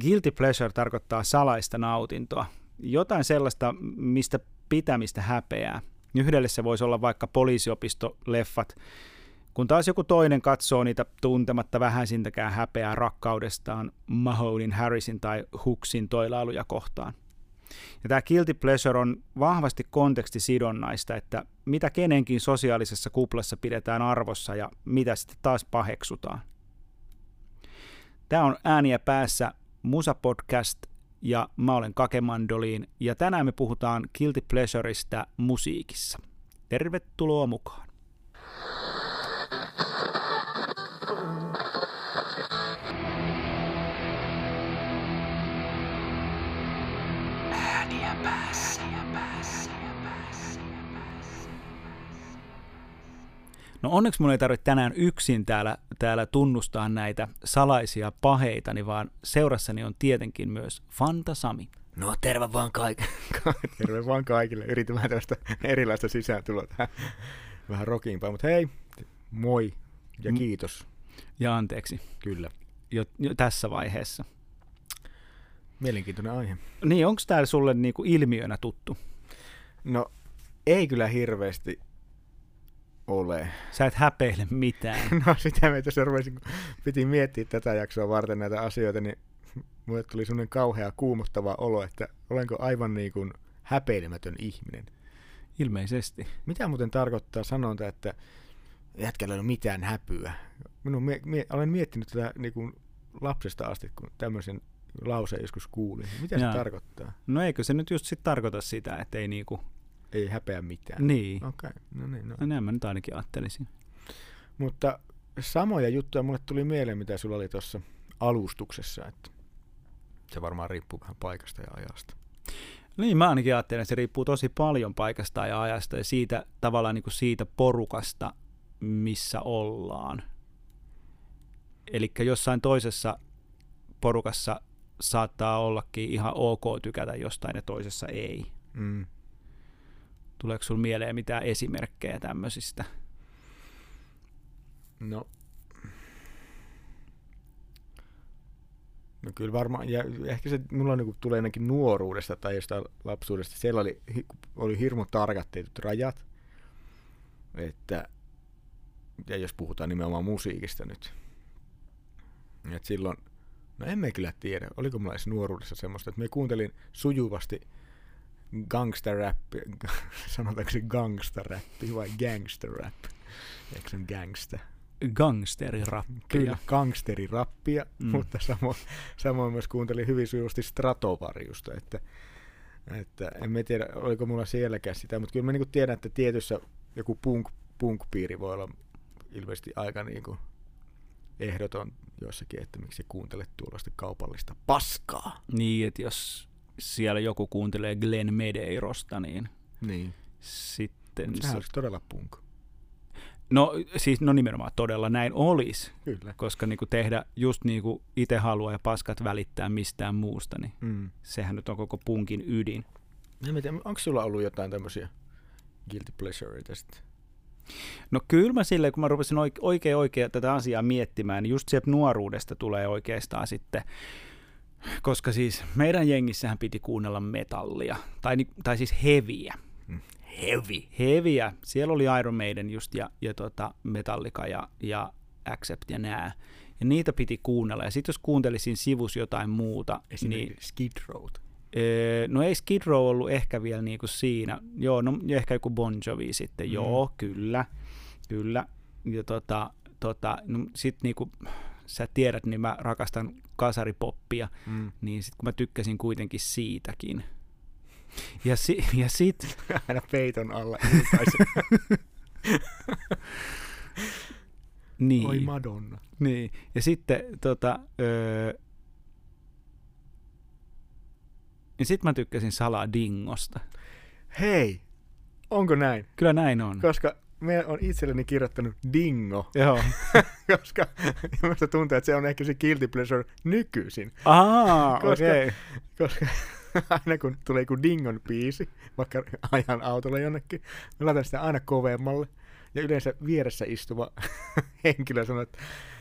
guilty pleasure tarkoittaa salaista nautintoa. Jotain sellaista, mistä pitämistä häpeää. Yhdelle se voisi olla vaikka poliisiopistoleffat, kun taas joku toinen katsoo niitä tuntematta vähäisintäkään häpeää rakkaudestaan Mahonin, Harrisin tai Hooksin toilailuja kohtaan. Ja tämä guilty pleasure on vahvasti kontekstisidonnaista, että mitä kenenkin sosiaalisessa kuplassa pidetään arvossa ja mitä sitten taas paheksutaan. Tämä on Ääniä päässä Musa Podcast ja mä olen Kake Mandoliin ja tänään me puhutaan Guilty Pleasureista musiikissa. Tervetuloa mukaan. No onneksi mun ei tarvitse tänään yksin täällä, täällä tunnustaa näitä salaisia paheitani, vaan seurassani on tietenkin myös Fanta Sami. No terve vaan kaikille. terve vaan kaikille. Yritämään tästä erilaista sisääntuloa tähän vähän rokimpaa, mutta hei, moi ja kiitos. Ja anteeksi. Kyllä. Jo, jo tässä vaiheessa. Mielenkiintoinen aihe. Niin, onko tämä sulle niinku ilmiönä tuttu? No, ei kyllä hirveästi ole. Sä et häpeile mitään. no sitä me tässä rupesin, kun piti miettiä tätä jaksoa varten näitä asioita, niin mulle tuli semmoinen kauhea kuumottava olo, että olenko aivan niin kuin häpeilemätön ihminen. Ilmeisesti. Mitä muuten tarkoittaa sanonta, että jätkällä ei ole mitään häpyä? Minun mie- mie- olen miettinyt tätä niin kuin lapsesta asti, kun tämmöisen lauseen joskus kuulin. Mitä se tarkoittaa? No eikö se nyt just sit tarkoita sitä, että ei niinku ei häpeä mitään. Niin. Okei, okay. no niin. No. no näin mä nyt ainakin ajattelisin. Mutta samoja juttuja mulle tuli mieleen, mitä sulla oli tuossa alustuksessa, että se varmaan riippuu vähän paikasta ja ajasta. Niin, mä ainakin ajattelen, että se riippuu tosi paljon paikasta ja ajasta ja siitä tavallaan niin kuin siitä porukasta, missä ollaan. Eli jossain toisessa porukassa saattaa ollakin ihan ok tykätä jostain ja toisessa ei. Mm. Tuleeko sinulla mieleen mitään esimerkkejä tämmöisistä? No, No kyllä varmaan, ja ehkä se mulla niin tulee ainakin nuoruudesta tai jostain lapsuudesta. Siellä oli, oli hirmu tarkat tietyt rajat. Että, ja jos puhutaan nimenomaan musiikista nyt. Että silloin, no emme kyllä tiedä, oliko mulla edes nuoruudessa semmoista, että me kuuntelin sujuvasti – gangsterrappi, sanotaanko se gangsterrappi vai gangsterrap? Eikö se gangsta? Gangsterirappia. Kyllä, gangsterirappia, mm. mutta samoin, samoin myös kuuntelin hyvin sujuvasti Stratovariusta, että, että en tiedä, oliko mulla sielläkään sitä, mutta kyllä mä niinku tiedän, että tietyssä joku punk, punk-piiri voi olla ilmeisesti aika niinku ehdoton joissakin, että miksi kuuntelet tuollaista kaupallista paskaa. Niin, että jos siellä joku kuuntelee Glenn Medeirosta, niin, niin. sitten... Sehän olisi todella punk. No siis no nimenomaan todella näin olisi, Kyllä. koska niin kuin tehdä just niin kuin itse haluaa ja paskat välittää mistään muusta, niin mm. sehän nyt on koko punkin ydin. onko sulla ollut jotain tämmöisiä guilty pleasureita sitten? No kyllä mä silleen, kun mä rupesin oikein oikein tätä asiaa miettimään, niin just sieltä nuoruudesta tulee oikeastaan sitten koska siis meidän jengissähän piti kuunnella metallia, tai, tai siis heviä. Mm. Heavy. Heviä. Siellä oli Iron Maiden just ja, ja tota Metallica ja, ja Accept ja nää. Ja niitä piti kuunnella. Ja sitten jos kuuntelisin sivus jotain muuta. Esimerkiksi niin, Skid Row. Öö, no ei Skid Row ollut ehkä vielä niinku siinä. Joo, no ehkä joku Bon Jovi sitten. Mm. Joo, kyllä. Kyllä. Ja tota, tota, no sit niinku, sä tiedät, niin mä rakastan kasaripoppia, mm. niin sit kun mä tykkäsin kuitenkin siitäkin. Ja, si- ja sit... Aina peiton alla niin. Oi Madonna. Niin. Ja sitten tota, öö, ja sit mä tykkäsin Salaa Dingosta. Hei, onko näin? Kyllä näin on. Koska me on itselleni kirjoittanut Dingo. Joo. koska minusta tuntuu, että se on ehkä se guilty pleasure nykyisin. Ah, koska, okay. koska aina kun tulee joku Dingon biisi, vaikka ajan autolla jonnekin, mä laitan sitä aina kovemmalle. Ja yleensä vieressä istuva henkilö sanoo, että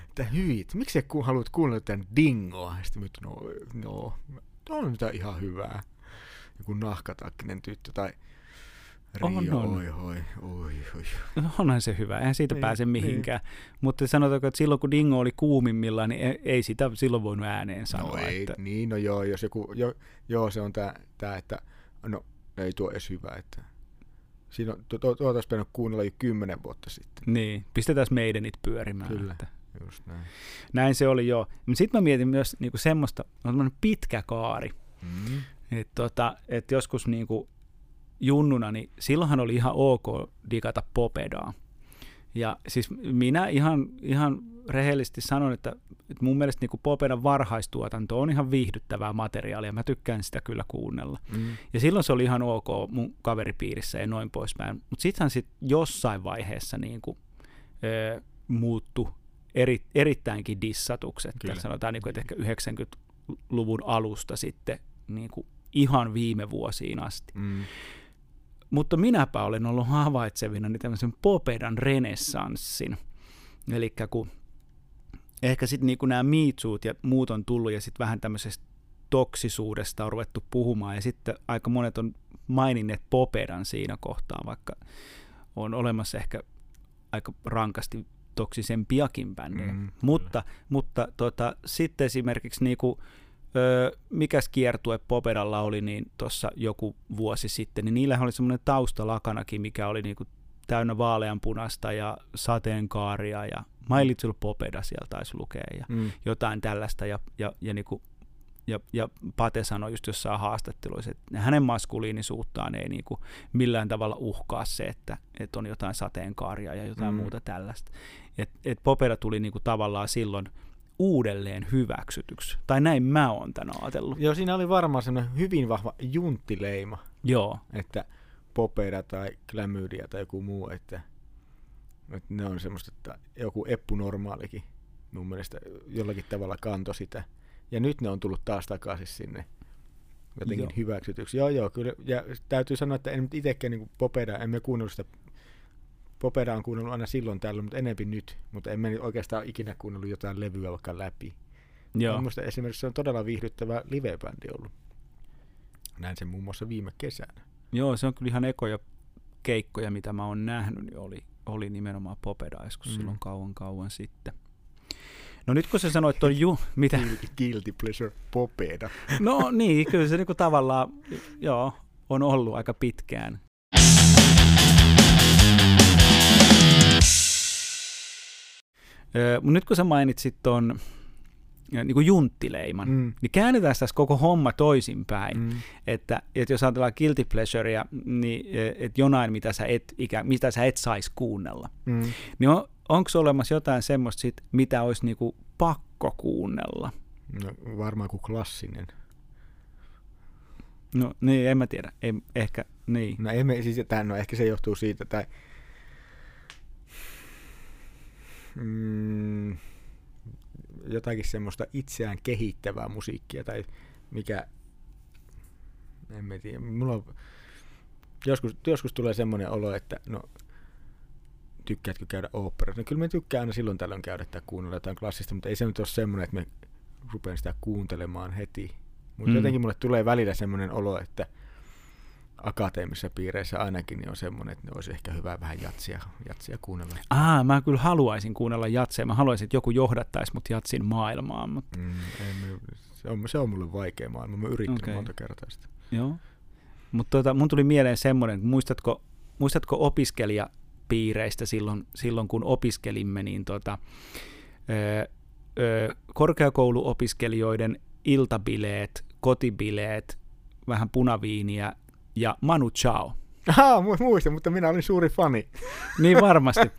että hyi, miksi sä haluat kuunnella tämän dingoa? Ja sitten no, no, on mitä ihan hyvää. Joku nahkatakkinen tyttö tai Rio, On, on. oi, oi, oi, oi. No onhan se hyvä, eihän siitä Niin, pääse niin. mihinkään. Mutta sanotaanko, että silloin kun Dingo oli kuumimmillaan, niin ei, ei sitä silloin voinut ääneen sanoa. No ei, että, niin, no joo, jos joku, jo, joo, se on tää, tää, että no ei tuo edes hyvä, että siinä on, tuo, tuo, olisi pitänyt kuunnella jo kymmenen vuotta sitten. Niin, pistetään meidänit pyörimään. Kyllä. Että. Just näin. Näin se oli joo. Sitten mä mietin myös niinku semmoista, on pitkä kaari. Mm. Et tota, et joskus niinku junnuna, niin silloinhan oli ihan ok digata popedaa. Ja siis minä ihan, ihan rehellisesti sanon, että, että mun mielestä niinku popedan varhaistuotanto on ihan viihdyttävää materiaalia. Mä tykkään sitä kyllä kuunnella. Mm. Ja silloin se oli ihan ok mun kaveripiirissä ja noin poispäin. Mutta sittenhän sit jossain vaiheessa niinku, ö, muuttu eri, erittäinkin dissatukset. Kyllä. Kyllä. Sanotaan, niinku, että ehkä 90-luvun alusta sitten niinku, ihan viime vuosiin asti. Mm. Mutta minäpä olen ollut havaitsevina niin tämmöisen popedan renessanssin. Eli kun ehkä sitten niinku nämä miitsuut ja muut on tullut ja sitten vähän tämmöisestä toksisuudesta on ruvettu puhumaan ja sitten aika monet on maininneet popedan siinä kohtaa, vaikka on olemassa ehkä aika rankasti toksisempiakin bändejä. Mm, mutta mutta tota, sitten esimerkiksi niinku, ö, mikäs kiertue Popedalla oli niin tuossa joku vuosi sitten, niin niillähän oli semmoinen taustalakanakin, mikä oli niinku täynnä vaaleanpunasta ja sateenkaaria ja My Little Popeda siellä taisi lukea ja Mm. jotain tällaista ja, ja, ja, niinku, ja, ja Pate sanoi just jossain haastatteluissa, että hänen maskuliinisuuttaan ei niinku millään tavalla uhkaa se, että, että on jotain sateenkaaria ja jotain Mm. mm. muuta tällaista. Et, et Popeda tuli niinku tavallaan silloin uudelleen hyväksytyksi. Tai näin mä oon tämän ajatellut. Joo, siinä oli varmaan semmoinen hyvin vahva junttileima, Joo, että popeda tai klamydia tai joku muu, että, että ne on semmoista, että joku eppunormaalikin mun mielestä jollakin tavalla kanto sitä. Ja nyt ne on tullut taas takaisin sinne jotenkin Joo. joo. hyväksytyksi. Joo, joo, kyllä. Ja täytyy sanoa, että en nyt itsekään niin popeda, emme kuunnellut sitä Popeda on kuunnellut aina silloin tällöin, mutta enempi nyt. Mutta emme nyt oikeastaan ikinä kuunnellut jotain levyä vaikka läpi. joo. Minusta esimerkiksi se on todella viihdyttävä livebändi ollut. Näin sen muun muassa viime kesänä. Joo, se on kyllä ihan ekoja keikkoja, mitä mä oon nähnyt, niin oli, oli nimenomaan Popeda joskus Mm. silloin kauan kauan sitten. No nyt kun sä sanoit ton ju... Mitä? Guilty pleasure popeda. No niin, kyllä se niinku tavallaan, joo, on ollut aika pitkään. Öö, mut nyt kun sä mainitsit ton niin kuin junttileiman, mm. Niin käännetään tässä koko homma toisinpäin. Mm. Että, että jos ajatellaan guilty pleasurea, niin että jonain, mitä sä et, ikä, mitä sä et saisi kuunnella, Mm. niin on, onko olemassa jotain semmoista, sit, mitä olisi niinku pakko kuunnella? No, varmaan kuin klassinen. No niin, en mä tiedä. Ei, ehkä, niin. No, emme, siis, tämän, no ehkä se johtuu siitä, tai mm, jotakin semmoista itseään kehittävää musiikkia, tai mikä, en mä tiedä, mulla on, joskus, joskus tulee semmoinen olo, että no, tykkäätkö käydä oopperassa? No kyllä mä tykkään aina silloin tällöin käydä tai kuunnella jotain klassista, mutta ei se nyt ole semmoinen, että me rupean sitä kuuntelemaan heti. Mutta mm. jotenkin mulle tulee välillä semmoinen olo, että akateemisissa piireissä ainakin niin on semmoinen, että ne olisi ehkä hyvä vähän jatsia, jatsia kuunnella. Aa, mä kyllä haluaisin kuunnella jatseja. Mä haluaisin, että joku johdattaisi mut jatsin maailmaan. Mutta, Mm, ei, se, on, se on mulle vaikea maailma. Mä yrittänyt Okei. okay. monta kertaa sitä. joo. Mutta tota, mun tuli mieleen semmoinen, muistatko, muistatko opiskelijapiireistä silloin, silloin kun opiskelimme, niin tota, ö, ö, korkeakouluopiskelijoiden iltabileet, kotibileet, vähän punaviiniä ja Manu Chao. Aha, mu- muistan, mutta minä olin suuri fani. Niin varmasti.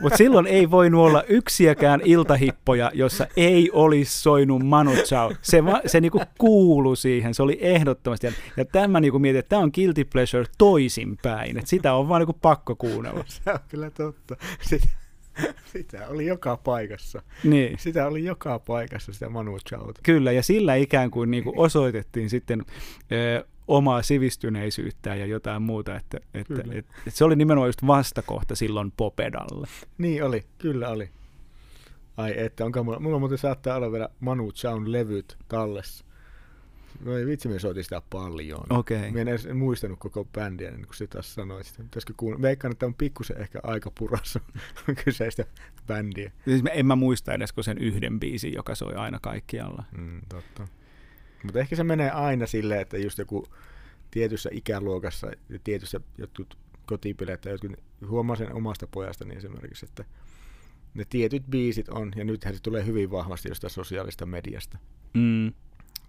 Mutta silloin ei voinut olla yksiäkään iltahippoja, jossa ei olisi soinut Manu Chao. Se, va, se niinku kuulu siihen, se oli ehdottomasti. Ja, tämä niinku mietin, että tämä on guilty pleasure toisinpäin. Että sitä on vaan niinku pakko kuunnella. Se on kyllä totta. Sitä, sitä oli joka paikassa. Niin. Sitä oli joka paikassa, sitä Manu Chaota. Kyllä, ja sillä ikään kuin niinku osoitettiin sitten ö, omaa sivistyneisyyttä ja jotain muuta, että, että, että, että se oli nimenomaan just vastakohta silloin Popedalle. Niin oli, kyllä oli. Ai että, onko mulla, mulla muuten saattaa olla vielä Manu Chaun levyt tallessa. Voi vitsi, me soitin sitä paljon. Okei. Okay. Mä en edes muistanut koko bändiä, niin kuin sitä sanoit. Sitä. Pitäisikö kuunnella? Veikkaan, että on pikkusen ehkä aika purassa kyseistä bändiä. Siis en mä muista edes kuin sen yhden biisin, joka soi aina kaikkialla. Mm, totta. Mutta ehkä se menee aina silleen, että just joku tietyssä ikäluokassa ja tietyssä jotkut kotipileet tai jotkut, huomaa sen omasta pojasta niin esimerkiksi, että ne tietyt biisit on, ja nythän se tulee hyvin vahvasti jostain sosiaalista mediasta. Mm.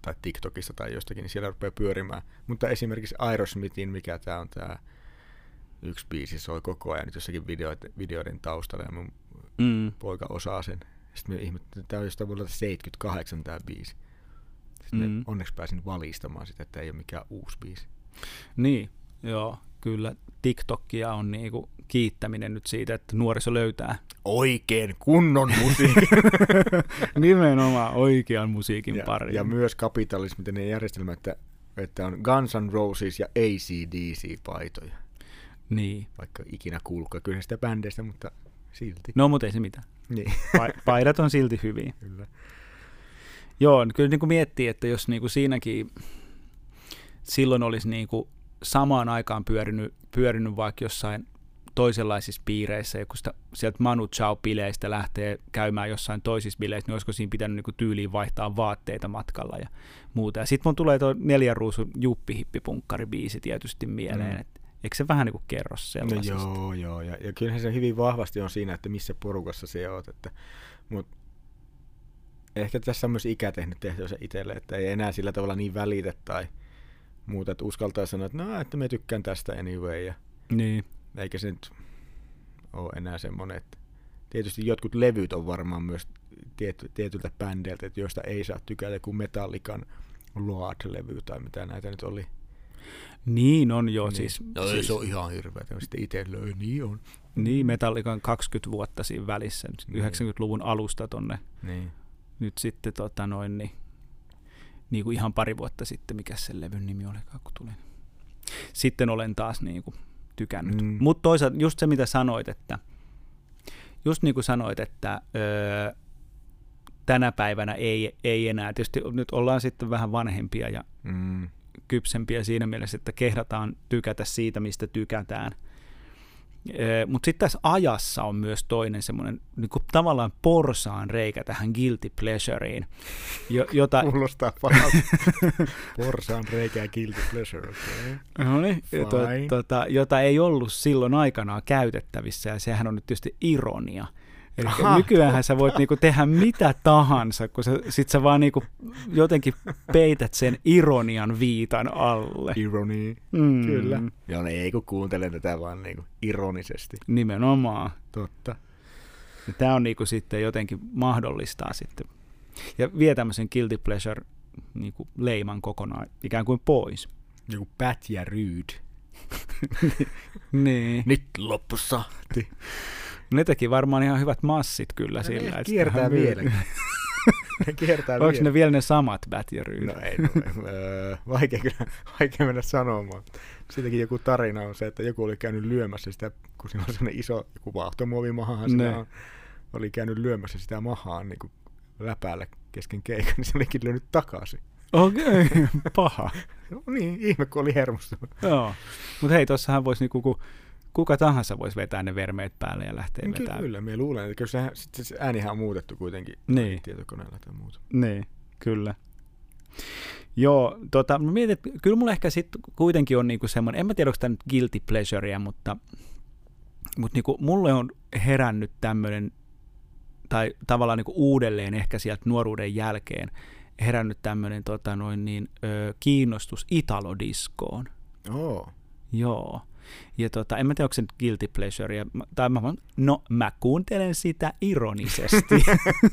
Tai TikTokista tai jostakin, niin siellä rupeaa pyörimään. Mutta esimerkiksi Aerosmithin, mikä tämä on tämä yksi biisi, soi koko ajan nyt jossakin videoiden, videoiden taustalla, ja mun mm. poika osaa sen. Sitten me ihmettelin, että tämä on jostain vuodelta 78 tämä biisi. Sitten mm. onneksi pääsin valistamaan sitä, että ei ole mikään uusi biisi. Niin, joo, kyllä TikTokia on niinku kiittäminen nyt siitä, että nuoriso löytää. Oikein kunnon musiikin. Nimenomaan oikean musiikin ja, pari. Ja myös kapitalisminen järjestelmä, että, että on Guns N' Roses ja ACDC-paitoja. Niin. Vaikka ikinä kuulkaa kyseistä bändeistä, mutta silti. No, mutta ei se mitään. Niin. Pa- paidat on silti hyviä. Kyllä. Joo, kyllä niin kuin miettii, että jos niin kuin siinäkin silloin olisi niin kuin samaan aikaan pyörinyt, pyörinyt vaikka jossain toisenlaisissa piireissä, kun sitä, sieltä Manu Chao-bileistä lähtee käymään jossain toisissa bileissä, niin olisiko siinä pitänyt niin kuin tyyliin vaihtaa vaatteita matkalla ja muuta. Ja sitten mun tulee tuo neljän ruusun juppihippipunkkari-biisi tietysti mieleen, mm. että eikö se vähän niin kuin kerro sellaisesta? No joo, joo, ja, ja kyllähän se hyvin vahvasti on siinä, että missä porukassa se oot, että, mutta ehkä tässä on myös ikä tehnyt tehtyä itselle, että ei enää sillä tavalla niin välitä tai muuta, että uskaltaa sanoa, että no, että me tykkään tästä anyway. Ja niin. Eikä se nyt ole enää semmoinen, että tietysti jotkut levyt on varmaan myös tiety, tietyltä bändeiltä, että joista ei saa tykätä, kuin Metallican Load-levy tai mitä näitä nyt oli. Niin on jo, niin. siis... No, siis se on ihan hirveä, sitten itse löi, niin on. Niin, Metallican 20 vuotta siinä välissä, niin. 90-luvun alusta tonne. Niin. Nyt sitten tota noin, niin niin kuin ihan pari vuotta sitten, mikä sen levyn nimi oli, kun tulin. Sitten olen taas niin kuin tykännyt. Mm. Mutta toisaalta just se, mitä sanoit, että just niin kuin sanoit, että öö, tänä päivänä ei, ei enää. Tietysti nyt ollaan sitten vähän vanhempia ja mm. kypsempiä siinä mielessä, että kehdataan tykätä siitä, mistä tykätään – mutta sitten tässä ajassa on myös toinen semmoinen niin tavallaan porsaan reikä tähän guilty pleasureen. Jo, jota... Kuulostaa pahalta. porsaan reikä ja guilty pleasure. Okay. No niin, to, tota, jota ei ollut silloin aikanaan käytettävissä ja sehän on nyt tietysti ironia. Eli Aha, nykyään sä voit niinku tehdä mitä tahansa, kun sä, sit sä vaan niinku jotenkin peität sen ironian viitan alle. Ironi, mm. kyllä. Joo, ne ei kun kuuntele tätä vaan niinku ironisesti. Nimenomaan. Totta. Ja tää on niinku sitten jotenkin mahdollistaa sitten. Ja vie tämmöisen guilty pleasure niinku leiman kokonaan ikään kuin pois. Joku Pat ja Ryd. niin. Nyt loppusahti. Ne teki varmaan ihan hyvät massit kyllä no, sillä. Ne kiertää vielä. ne kiertää Onko ne vielä ne samat Bat ja No ei, no, vaikea, kyllä, vaikea mennä sanomaan. Siitäkin joku tarina on se, että joku oli käynyt lyömässä sitä, kun siinä on sellainen iso joku vaahtomuovimaha, on, oli käynyt lyömässä sitä mahaa niin kuin läpäällä kesken keikan, niin se olikin lyönyt takaisin. Okei, okay. paha. no niin, ihme kun oli hermostunut. Joo, mutta hei, tuossahan voisi niinku, kun kuka tahansa voisi vetää ne vermeet päälle ja lähteä kyllä, vetämään. Kyllä, me luulen, että se, se, se äänihän on muutettu kuitenkin niin. tietokoneella tai muuta. Niin, kyllä. Joo, tota, mä mietin, että kyllä mulla ehkä sitten kuitenkin on niinku semmoinen, en mä tiedä, onko tämä nyt guilty pleasurea, mutta, mutta niinku, mulle on herännyt tämmöinen, tai tavallaan niinku uudelleen ehkä sieltä nuoruuden jälkeen herännyt tämmöinen tota noin niin, ö, kiinnostus italodiskoon. Oh. Joo. Ja tota, en mä tiedä, onko se nyt guilty pleasure. Ja, tai mä, no, mä kuuntelen sitä ironisesti.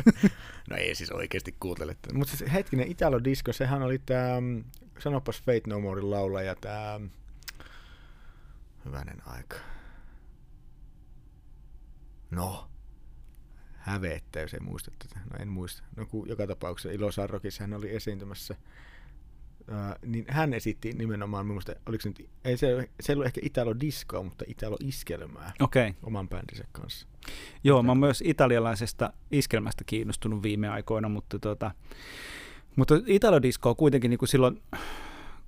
no ei siis oikeasti kuuntele. Mutta siis hetkinen, Italo Disco, sehän oli tämä, mm, sanopas Fate No Morein laulaja, tämä, mm, hyvänen aika. No, häveettä, jos ei muista tätä. No en muista. No joka tapauksessa Ilo Sarrokissa hän oli esiintymässä niin hän esitti nimenomaan, minusta, oliko se nyt, ei se, se ei ollut ehkä Italo Discoa, mutta Italo Iskelmää. Okay. oman bändinsä kanssa. Joo, mä oon myös italialaisesta iskelmästä kiinnostunut viime aikoina, mutta, tota, mutta Italodisco kuitenkin niin kuin silloin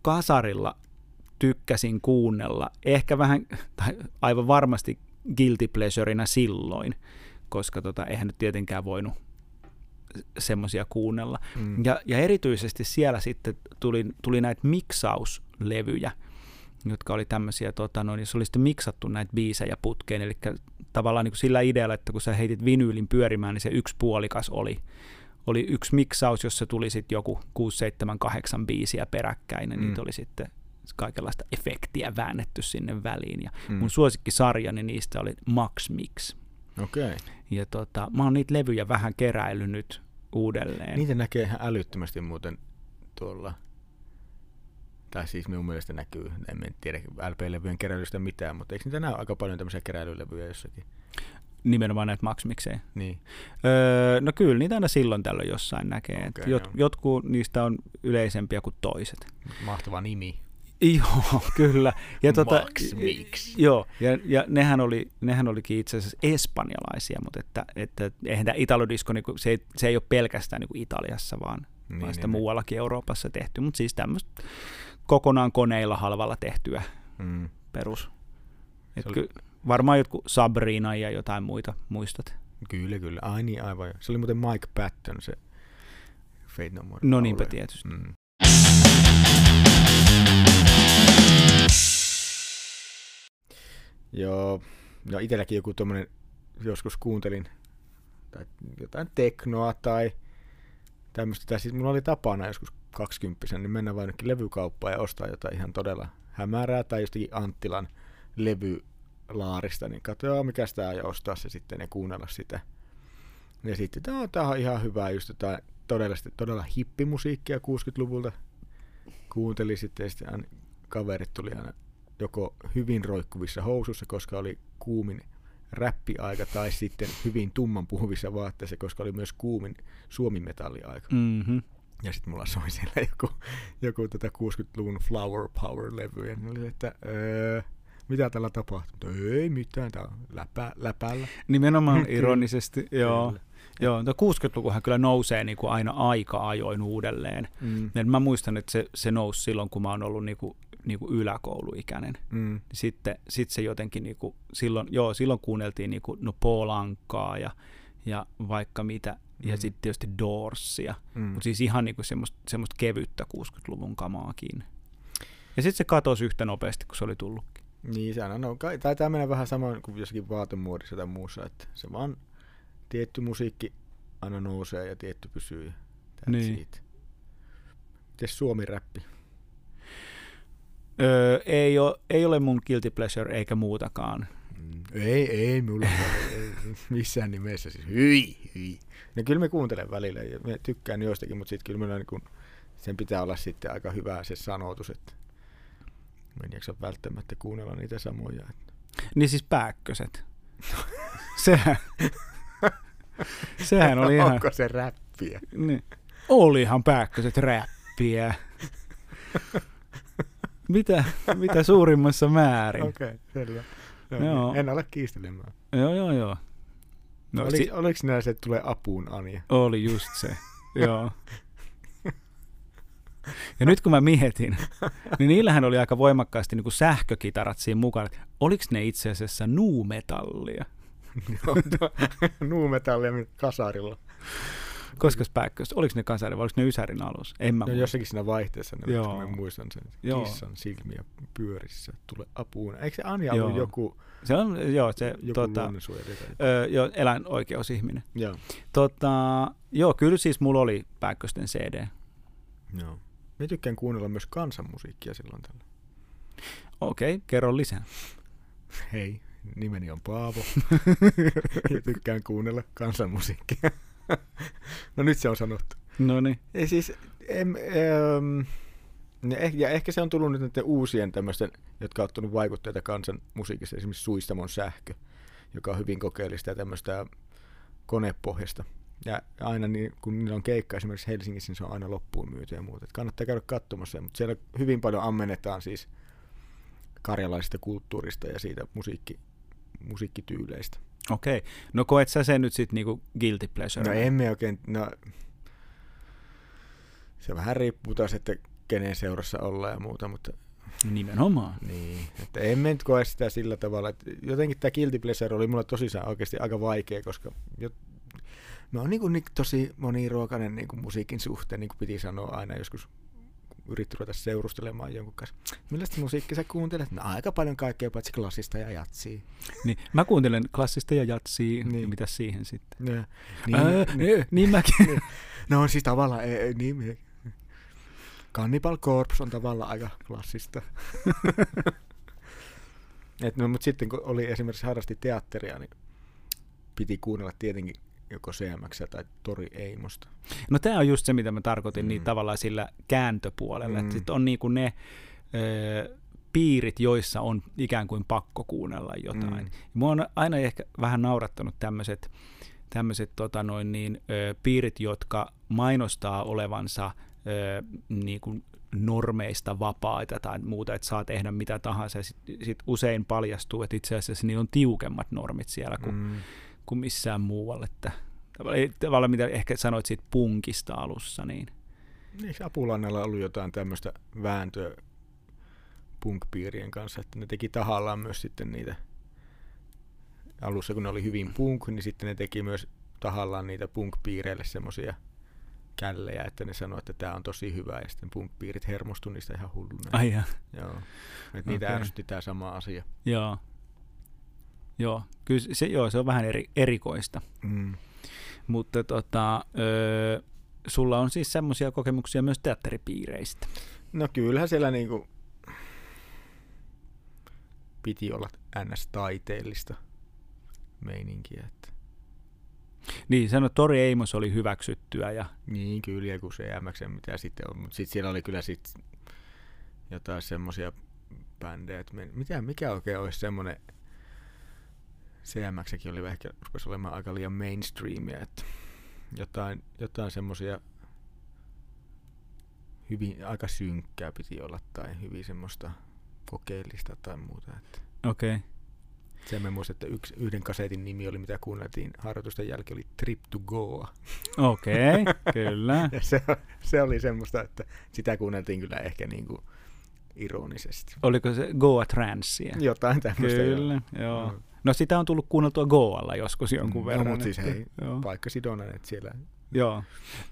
kasarilla tykkäsin kuunnella, ehkä vähän, tai aivan varmasti guilty pleasureina silloin, koska tota, eihän nyt tietenkään voinut semmoisia kuunnella. Mm. Ja, ja erityisesti siellä sitten tuli, tuli näitä miksauslevyjä, jotka oli tämmöisiä, tota, no, niin se oli sitten miksattu näitä biisejä putkeen, eli tavallaan niin kuin sillä idealla, että kun sä heitit vinyylin pyörimään, niin se yksi puolikas oli, oli yksi miksaus, jossa tuli sitten joku 6, 7, 8 biisiä peräkkäin, ja Mm. niitä oli sitten kaikenlaista efektiä väännetty sinne väliin. Ja Mm. mun suosikkisarjani niistä oli Max Mix. Okei. Okay. Ja tota, mä oon niitä levyjä vähän keräillyt nyt uudelleen. Niitä näkee ihan älyttömästi muuten tuolla. Tai siis minun mielestä näkyy, en tiedä LP-levyjen keräilystä mitään, mutta eikö niitä näy aika paljon tämmöisiä keräilylevyjä jossakin? Nimenomaan näitä Mixejä. Niin. Öö, no kyllä, niitä aina silloin tällöin jossain näkee. Okay, Jot, jotkut niistä on yleisempiä kuin toiset. Mahtava nimi. Joo, kyllä. Ja tota, Max Mix. Joo, ja, ja nehän, oli, nehän olikin itse asiassa espanjalaisia, mutta että, että eihän tämä Italodisko, niinku, se, ei, se ei ole pelkästään niinku Italiassa, vaan, niin, vaan sitä niin. muuallakin Euroopassa tehty, mutta siis tämmöistä kokonaan koneilla halvalla tehtyä Mm. perus. Et oli- ky, varmaan jotkut Sabrina ja jotain muita muistat. Kyllä, kyllä. Ai niin, aivan. Se oli muuten Mike Patton, se Fate No More. No niinpä tietysti. Mm. Joo, no itselläkin joku tommonen, joskus kuuntelin tai jotain teknoa tai tämmöistä, tai siis mulla oli tapana joskus 20 niin mennä vain levykauppaan ja ostaa jotain ihan todella hämärää tai jostakin Anttilan levylaarista, niin katsoa, mikä sitä ja ostaa se sitten ja kuunnella sitä. Ja sitten, no, tämä on ihan hyvää, just jotain todella, todella hippimusiikkia 60-luvulta kuuntelin sitten ja sitten kaverit tuli aina joko hyvin roikkuvissa housuissa, koska oli kuumin räppiaika, tai sitten hyvin tumman puhuvissa vaatteissa, koska oli myös kuumin suomimetalliaika. Mm-hmm. Ja sitten mulla soi siellä joku, joku tätä 60-luvun Flower Power-levy, ja oli, että öö, mitä tällä tapahtuu? Ei mitään, tää on läpä, läpällä. Nimenomaan ironisesti, joo. Kyllä. Joo, no 60-lukuhan kyllä nousee niin kuin aina aika ajoin uudelleen. Mm, Et mä muistan, että se, se nousi silloin, kun mä oon ollut niin kuin, niin kuin yläkouluikäinen. mm, Sitten sit se jotenkin, niin kuin, silloin, joo, silloin kuunneltiin niin kuin, no Paul Ankaa ja, ja vaikka mitä, ja Mm. sitten tietysti Doorsia. mm. Mutta siis ihan niin kuin semmoista, semmoista kevyttä 60-luvun kamaakin. Ja sitten se katosi yhtä nopeasti, kun se oli tullutkin. Niin, sehän on, no, kai- taitaa mennä vähän samoin kuin jossakin vaatemuodissa tai muussa, että se vaan tietty musiikki aina nousee ja tietty pysyy. ja Niin. it. Mites Suomi-räppi? Öö, ei, ole, ei ole mun guilty pleasure eikä muutakaan. Mm, Ei, ei, mulla ei, missään nimessä. Siis hyi, hyi. No kyllä me kuuntelen välillä ja me tykkään joistakin, mutta sitten kyllä niin kun, sen pitää olla sitten aika hyvä se sanotus, että mä en jaksa välttämättä kuunnella niitä samoja. Että. Niin siis pääkköset. Sehän, sehän oli ihan... Onko se räppiä? Niin. Olihan pääkköset räppiä. Mitä, mitä suurimmassa määrin. Okei, okay, selvä. No, Joo. En ole kiistelemään. Joo, joo, joo. No, Oli, si- oliko nämä se, että tulee apuun, Anja? oli just se, joo. Ja nyt kun mä mietin, niin niillähän oli aika voimakkaasti niin kuin sähkökitarat siinä mukana. Oliko ne itse asiassa nuumetallia? Nuumetallia kasarilla. Koska pääkkös, oliko ne kasari vai oliko ne Ysärin alus? En mä No jossakin siinä vaihteessa, ne, Joo. mä muistan sen. Joo. Kissan silmiä pyörissä, tule apuun. Eikö se Anja Joo. ollut joku, Se on, joo, se, joku tota, öö, joo, eläinoikeusihminen. Joo. Tota, joo, kyllä siis mulla oli pääkkösten CD. Joo. Mä tykkään kuunnella myös kansanmusiikkia silloin tällä. Okei, kerro lisää. Hei, nimeni on Paavo. ja tykkään kuunnella kansanmusiikkia. No nyt se on sanottu. No niin. Ei siis, em, em, ne ja ehkä se on tullut nyt näiden uusien tämmöisten, jotka on ottanut vaikutteita kansan musiikissa, esimerkiksi Suistamon sähkö, joka on hyvin kokeellista ja tämmöistä konepohjasta. Ja aina niin, kun niillä on keikka esimerkiksi Helsingissä, niin se on aina loppuun myyty ja muuta. Et kannattaa käydä katsomassa, mutta siellä hyvin paljon ammennetaan siis karjalaisesta kulttuurista ja siitä musiikki, musiikkityyleistä. Okei. No koet sä sen nyt sitten niinku guilty pleasure? No emme oikein, no se vähän riippuu taas, että kenen seurassa ollaan ja muuta, mutta Nimenomaan. niin, että emme nyt koe sitä sillä tavalla, että jotenkin tämä guilty pleasure oli mulle tosissaan oikeasti aika vaikea, koska jo, mä oon niin kuin, niin tosi moniruokainen niin kuin musiikin suhteen, niin kuin piti sanoa aina joskus yritti ruveta seurustelemaan jonkun kanssa. Millaista musiikkia sä kuuntelet? No aika paljon kaikkea paitsi klassista ja jatsia. Niin, mä kuuntelen klassista ja jatsia, Niin. niin. mitä siihen sitten? Ja, Niin, Ää, niin, niin mäkin. No siis tavallaan, ei, ei, niin, Cannibal Corpse on tavallaan aika klassista. Et, no, mutta sitten kun oli esimerkiksi harrasti teatteria, niin piti kuunnella tietenkin joko CMX tai Tori Eimosta. No tämä on just se, mitä mä tarkoitin, mm. niin Mm. tavallaan sillä kääntöpuolella. Mm. Sitten on niinku ne ö, piirit, joissa on ikään kuin pakko kuunnella jotain. Mm. Mua on aina ehkä vähän naurattanut tämmöiset tämmöiset tota noin niin, ö, piirit, jotka mainostaa olevansa ö, niin kuin normeista vapaita tai muuta, että saa tehdä mitä tahansa. Sitten sit usein paljastuu, että itse asiassa niillä on tiukemmat normit siellä kuin, mm. Kuin missään muualla. Että, tavallaan- mitä ehkä sanoit siitä punkista alussa, niin Eikö Apulannalla ollut jotain tämmöistä vääntöä punk-piirien kanssa, että ne teki tahallaan myös sitten niitä alussa, kun ne oli hyvin punk, niin sitten ne teki myös tahallaan niitä punk-piireille semmoisia källejä, että ne sanoi, että tämä on tosi hyvä, ja sitten punk-piirit hermostui niistä ihan hulluna. ai ja, Joo. Et niitä ärsytti tämä sama asia. joo. Joo, kyllä se, joo, se on vähän eri, erikoista. Mm. Mutta tota, ö, sulla on siis semmoisia kokemuksia myös teatteripiireistä. No kyllähän siellä niinku piti olla ns-taiteellista meininkiä, että Niin, sano, Tori Eimos oli hyväksyttyä ja Niin, kyllä, ja kun se MX, mitä sitten on. Mutta sitten siellä oli kyllä sit jotain semmoisia bändejä, että mitä, mikä oikein olisi semmoinen, CMXkin oli ehkä, rupesi olemaan aika liian mainstreamia, että jotain, jotain semmoisia hyvin, aika synkkää piti olla, tai hyvin semmoista kokeellista tai muuta. Että okei. Okay. sen mä muistan, että yksi, yhden kasetin nimi oli, mitä kuunneltiin harjoitusten jälkeen, oli Trip to Goa. Okei, okay, kyllä. Ja se, se oli semmoista, että sitä kuunneltiin kyllä ehkä niin kuin ironisesti. Oliko se Goa Transia? Jotain tämmöistä. Kyllä, joo. Mm. No sitä on tullut kuunneltua Goalla joskus jonkun Mm, verran. No, mutta siis että- hei, joo. paikkasidonnainen, että siellä... Joo,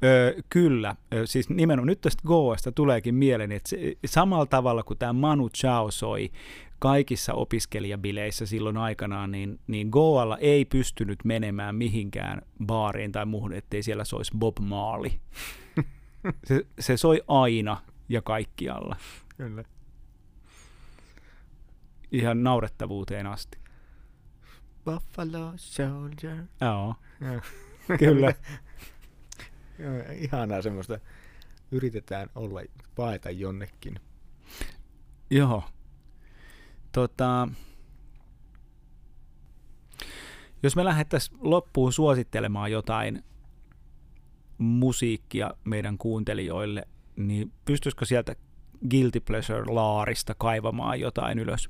Ö, kyllä. Siis nimenomaan nyt tästä Goasta tuleekin mieleeni, että se, samalla tavalla kuin tämä Manu Chao soi kaikissa opiskelijabileissä silloin aikanaan, niin, niin Goalla ei pystynyt menemään mihinkään baariin tai muuhun, ettei siellä soisi Bob Marley. Se, se soi aina ja kaikkialla, Kyllä. Ihan naurettavuuteen asti. Buffalo Soldier. Joo, kyllä. Joo, Ihanaa semmoista. Yritetään olla, paeta jonnekin. Joo. Tota, jos me lähdettäisiin loppuun suosittelemaan jotain musiikkia meidän kuuntelijoille, niin pystyisikö sieltä Guilty Pleasure-laarista kaivamaan jotain ylös?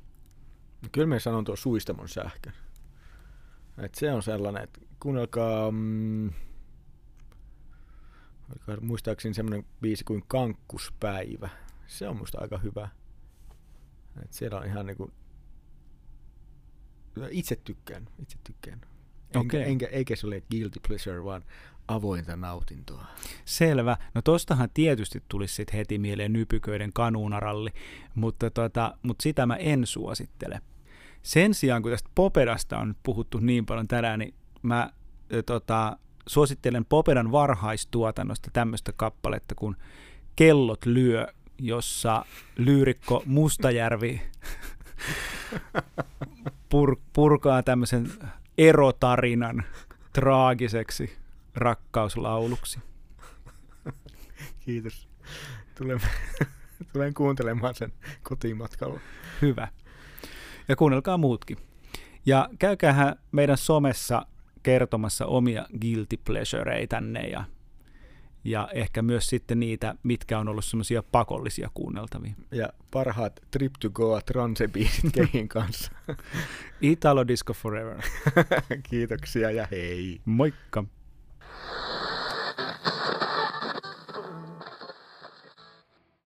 No Kyllä me sanon tuo suistamon sähkön. Et se on sellainen, että kuunnelkaa, mm, muistaakseni semmoinen biisi kuin Kankkuspäivä. Se on musta aika hyvä. Et siellä on ihan niinku, itse tykkään, itse tykkään. Enkä, Okei. enkä, eikä se ole guilty pleasure, vaan avointa nautintoa. Selvä. No tostahan tietysti tulisi sit heti mieleen nypyköiden kanuunaralli, mutta, tota, mutta sitä mä en suosittele. Sen sijaan, kun tästä Popedasta on puhuttu niin paljon tänään, niin mä tota, suosittelen Popedan varhaistuotannosta tämmöistä kappaletta kuin Kellot lyö, jossa lyyrikko Mustajärvi pur, purkaa tämmöisen erotarinan traagiseksi rakkauslauluksi. Kiitos. Tulen, tulen kuuntelemaan sen kotimatkalla. Hyvä. Ja kuunnelkaa muutkin. Ja käykäähän meidän somessa kertomassa omia guilty pleasureitänne ja, ja ehkä myös sitten niitä, mitkä on ollut semmoisia pakollisia kuunneltavia. Ja parhaat Trip to Goa transebiisit kehin kanssa. Italo Disco Forever. Kiitoksia ja hei. Moikka!